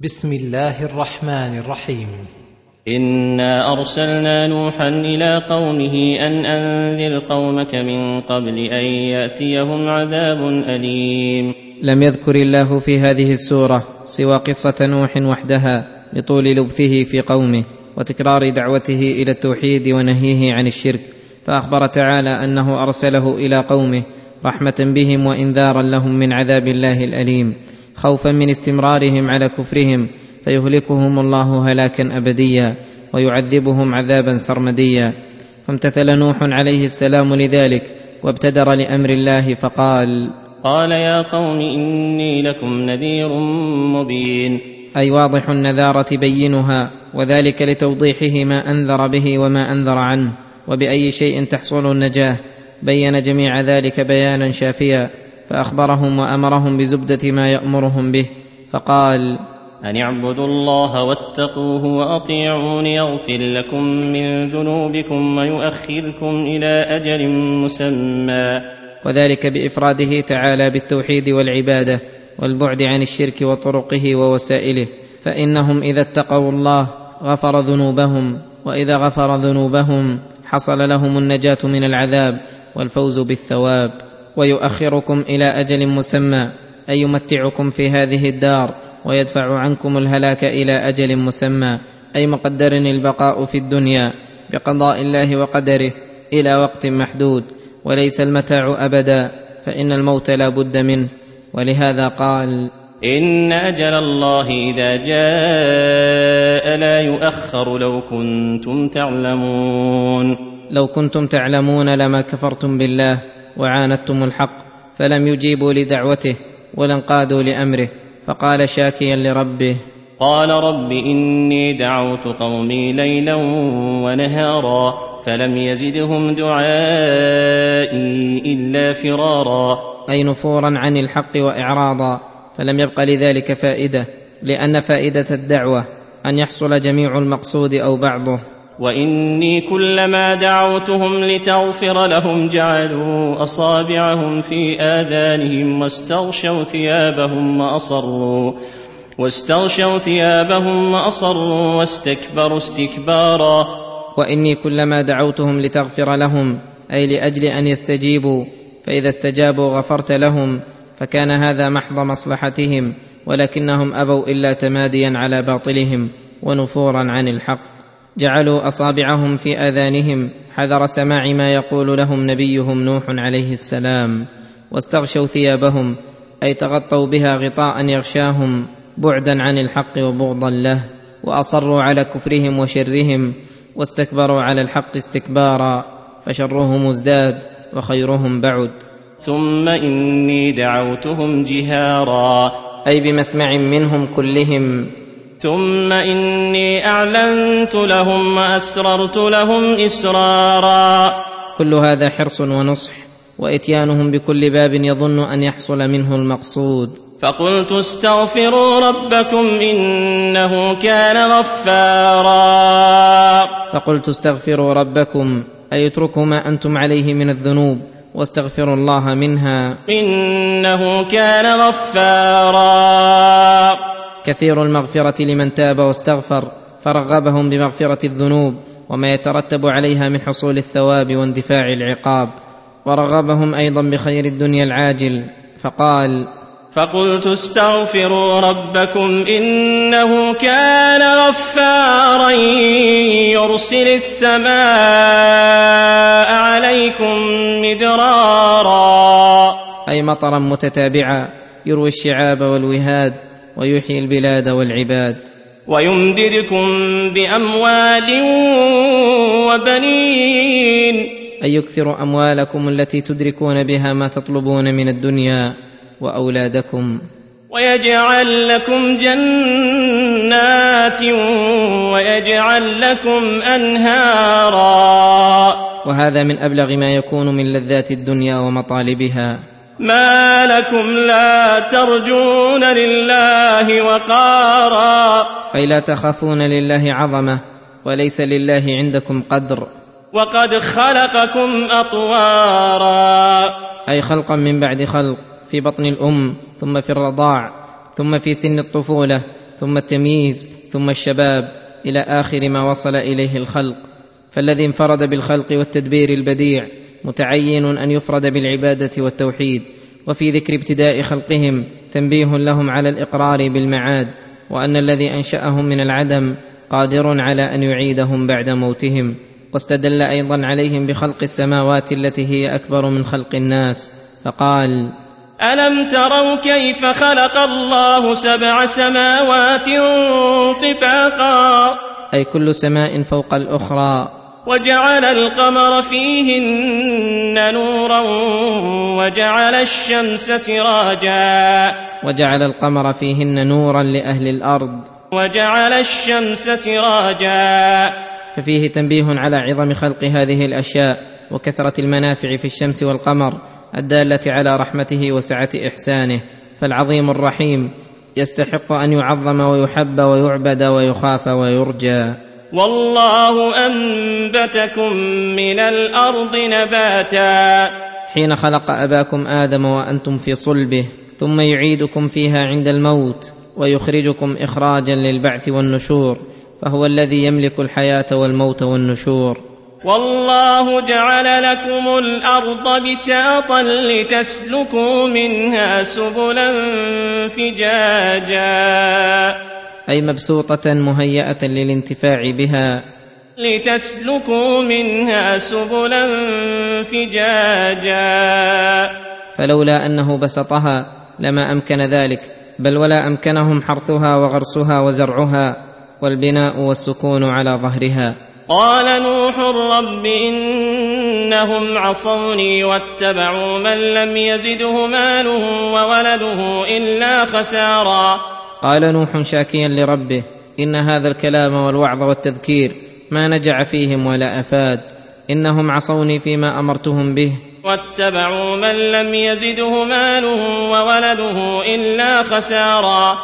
بسم الله الرحمن الرحيم. إنا أرسلنا نوحا إلى قومه أن أنذر قومك من قبل أن يأتيهم عذاب أليم. لم يذكر الله في هذه السورة سوى قصة نوح وحدها لطول لبثه في قومه وتكرار دعوته إلى التوحيد ونهيه عن الشرك. فأخبر تعالى أنه أرسله إلى قومه رحمة بهم وانذارا لهم من عذاب الله الأليم. خوفا من استمرارهم على كفرهم فيهلكهم الله هلاكا ابديا ويعذبهم عذابا سرمديا. فامتثل نوح عليه السلام لذلك وابتدر لأمر الله فقال قال يا قوم إني لكم نذير مبين. أي واضح النذارة بينها وذلك لتوضيحه ما أنذر به وما أنذر عنه وبأي شيء تحصل النجاة. بين جميع ذلك بيانا شافيا. فأخبرهم وأمرهم بزبدة ما يأمرهم به فقال ان اعبدوا الله واتقوه واطيعون يغفر لكم من ذنوبكم ويؤخركم إلى أجل مسمى. وذلك بإفراده تعالى بالتوحيد والعبادة والبعد عن الشرك وطرقه ووسائله فإنهم إذا اتقوا الله غفر ذنوبهم وإذا غفر ذنوبهم حصل لهم النجاة من العذاب والفوز بالثواب. ويؤخركم إلى أجل مسمى أي يمتعكم في هذه الدار ويدفع عنكم الهلاك إلى أجل مسمى أي مقدر البقاء في الدنيا بقضاء الله وقدره إلى وقت محدود وليس المتاع أبدا فإن الموت لا بد منه ولهذا قال إن أجل الله إذا جاء لا يؤخر لو كنتم تعلمون. لو كنتم تعلمون لما كفرتم بالله وعاندتم الحق فلم يجيبوا لدعوته ولا انقادوا لأمره. فقال شاكيا لربه قال رب إني دعوت قومي ليلا ونهارا فلم يزدهم دعائي إلا فرارا. أي نفورا عن الحق واعراضا فلم يبق لذلك فائدة لأن فائدة الدعوة أن يحصل جميع المقصود أو بعضه. واني كلما دعوتهم لتغفر لهم جعلوا اصابعهم في اذانهم واستغشوا ثيابهم واصروا واستغشوا ثيابهم واصروا واستكبروا استكبارا واني كلما دعوتهم لتغفر لهم أي لاجل ان يستجيبوا فاذا استجابوا غفرت لهم فكان هذا محض مصلحتهم ولكنهم ابوا الا تماديا على باطلهم ونفورا عن الحق جعلوا أصابعهم في آذانهم حذر سماع ما يقول لهم نبيهم نوح عليه السلام واستغشوا ثيابهم أي تغطوا بها غطاء يغشاهم بعدا عن الحق وبغضا له وأصروا على كفرهم وشرهم واستكبروا على الحق استكبارا فشرهم ازداد وخيرهم بعد. ثم إني دعوتهم جهارا. أي بمسمع منهم كلهم ثم إني أعلنت لهم وأسررت لهم إسرارا. كل هذا حرص ونصح وإتيانهم بكل باب يظن أن يحصل منه المقصود. فقلت استغفروا ربكم إنه كان غفارا. فقلت استغفروا ربكم أي اتركوا ما أنتم عليه من الذنوب واستغفروا الله منها. إنه كان غفارا. كثير المغفرة لمن تاب واستغفر فرغبهم بمغفرة الذنوب وما يترتب عليها من حصول الثواب واندفاع العقاب. ورغبهم أيضا بخير الدنيا العاجل. فقال فقلت استغفروا ربكم إنه كان غفارا يرسل السماء عليكم مدرارا. أي مطرا متتابعا يروي الشعاب والوهاد. ويحيي البلاد والعباد. ويمددكم بأموال وبنين. اي يكثر أموالكم التي تدركون بها ما تطلبون من الدنيا وأولادكم. ويجعل لكم جنات ويجعل لكم أنهارا. وهذا من أبلغ ما يكون من لذات الدنيا ومطالبها. ما لكم لا ترجون لله وقارا. أي لا تخافون لله عظمة وليس لله عندكم قدر. وقد خلقكم أطوارا. أي خلقا من بعد خلق في بطن الأم ثم في الرضاع ثم في سن الطفولة ثم التمييز ثم الشباب إلى آخر ما وصل إليه الخلق. فالذي انفرد بالخلق والتدبير البديع متعين أن يفرد بالعبادة والتوحيد وفي ذكر ابتداء خلقهم تنبيه لهم على الإقرار بالمعاد وأن الذي أنشأهم من العدم قادر على أن يعيدهم بعد موتهم واستدل أيضا عليهم بخلق السماوات التي هي أكبر من خلق الناس فقال ألم تروا كيف خلق الله سبع سماوات طباقا؟ أي كل سماء فوق الأخرى وجعل القمر فيهن نورا وجعل الشمس سراجا. وجعل القمر فيهن نورا لأهل الأرض. وجعل الشمس سراجا. ففيه تنبيه على عظم خلق هذه الأشياء وكثرة المنافع في الشمس والقمر الدالة على رحمته وسعة إحسانه. فالعظيم الرحيم يستحق أن يعظم ويحب ويعبد ويخاف ويرجى. والله أنبتكم من الأرض نباتا. حين خلق أباكم آدم وأنتم في صلبه ثم يعيدكم فيها عند الموت ويخرجكم إخراجا للبعث والنشور فهو الذي يملك الحياة والموت والنشور. والله جعل لكم الأرض بساطا لتسلكوا منها سبلا فجاجا. أي مبسوطة مهيئة للانتفاع بها. لتسلكوا منها سبلا فجاجا. فلولا أنه بسطها لما أمكن ذلك بل ولا أمكنهم حرثها وغرسها وزرعها والبناء والسكون على ظهرها. قال نوح رب إنهم عصوني واتبعوا من لم يزده ماله وولده إلا خسارا. قال نوح شاكيا لربه إن هذا الكلام والوعظ والتذكير ما نجع فيهم ولا أفاد. إنهم عصوني فيما أمرتهم به. واتبعوا من لم يزده ماله وولده إلا خسارا.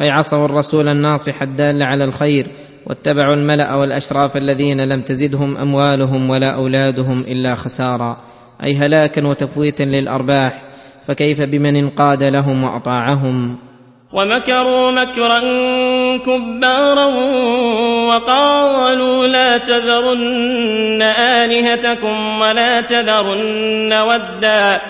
أي عصوا الرسول الناصح الدال على الخير واتبعوا الملأ والأشراف الذين لم تزدهم أموالهم ولا أولادهم إلا خسارا. أي هلاكا وتفويتا للأرباح فكيف بمن انقاد لهم وأطاعهم؟ ومكروا مكرا كبارا وقالوا لا تذرن آلهتكم ولا تذرن ودا.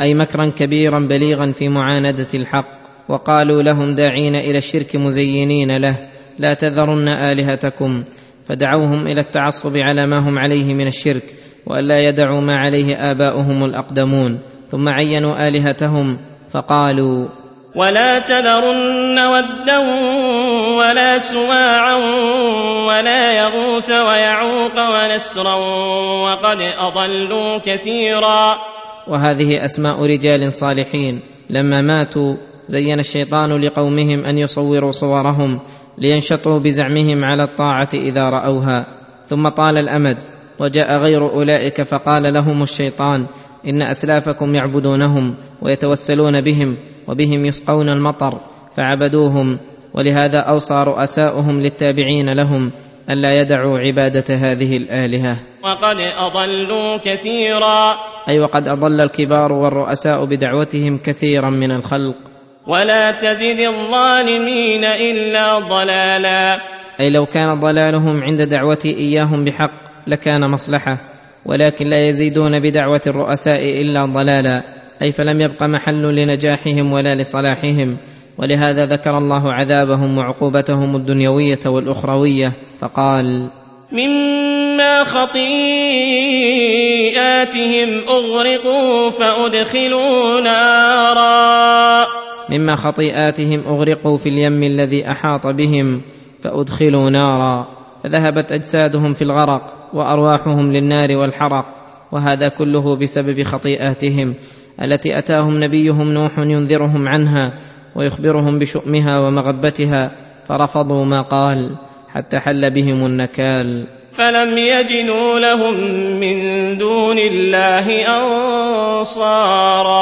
أي مكرا كبيرا بليغا في معاندة الحق وقالوا لهم داعين إلى الشرك مزينين له لا تذرن آلهتكم. فدعوهم إلى التعصب على ما هم عليه من الشرك والا يدعوا ما عليه آباؤهم الأقدمون. ثم عينوا آلهتهم فقالوا ولا تذرن ودا ولا سواعا ولا يغوث ويعوق ونسرا وقد أضلوا كثيرا. وهذه أسماء رجال صالحين. لما ماتوا زين الشيطان لقومهم أن يصوروا صورهم لينشطوا بزعمهم على الطاعة إذا رأوها. ثم طال الأمد وجاء غير أولئك فقال لهم الشيطان إن أسلافكم يعبدونهم ويتوسلون بهم وبهم يسقون المطر فعبدوهم ولهذا أوصى رؤساؤهم للتابعين لهم الا يدعوا عبادة هذه الآلهة. وقد أضلوا كثيرا. أي وقد أضل الكبار والرؤساء بدعوتهم كثيرا من الخلق. ولا تزد الظالمين إلا ضلالا. أي لو كان ضلالهم عند دعوتي إياهم بحق لكان مصلحة ولكن لا يزيدون بدعوة الرؤساء إلا ضلالا. أي فلم يبق محل لنجاحهم ولا لصلاحهم. ولهذا ذكر الله عذابهم وعقوبتهم الدنيوية والأخروية فقال مما خطيئاتهم اغرقوا فادخلوا نارا. مما خطيئاتهم اغرقوا في اليم الذي احاط بهم فادخلوا نارا. فذهبت أجسادهم في الغرق وأرواحهم للنار والحرق. وهذا كله بسبب خطيئاتهم التي أتاهم نبيهم نوح ينذرهم عنها ويخبرهم بشؤمها ومغبتها فرفضوا ما قال حتى حل بهم النكال. فلم يجدوا لهم من دون الله أنصارا.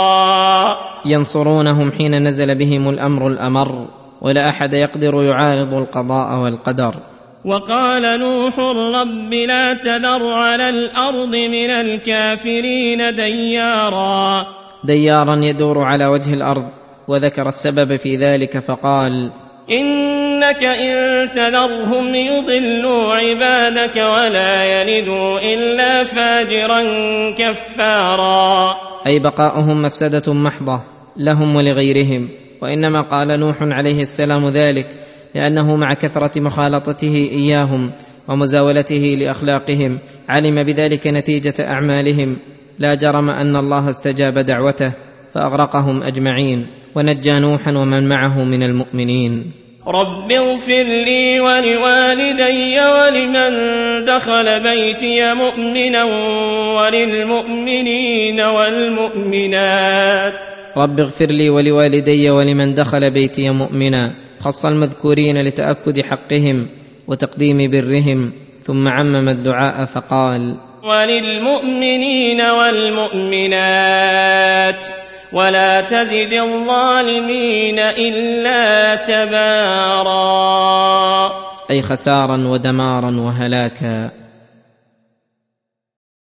ينصرونهم حين نزل بهم الأمر الأمر ولا أحد يقدر يعارض القضاء والقدر. وقال نوح رب لا تذر على الأرض من الكافرين ديارا. ديارا يدور على وجه الأرض وذكر السبب في ذلك فقال إنك إن تذرهم يضلوا عبادك ولا يلدوا إلا فاجرا كفارا. أي بقاؤهم مفسدة محضة لهم ولغيرهم وإنما قال نوح عليه السلام ذلك لأنه مع كثرة مخالطته إياهم ومزاولته لأخلاقهم علم بذلك نتيجة أعمالهم. لا جرم أن الله استجاب دعوته فأغرقهم أجمعين. ونجى نوحا ومن معه من المؤمنين. رب اغفر لي ولوالدي ولمن دخل بيتي مؤمنا وللمؤمنين والمؤمنات. رب اغفر لي ولوالدي ولمن دخل بيتي مؤمنا خص المذكورين لتأكد حقهم وتقديم برهم ثم عمم الدعاء فقال وللمؤمنين والمؤمنات ولا تزد الظالمين إلا تبارا. أي خسارا ودمارا وهلاكا.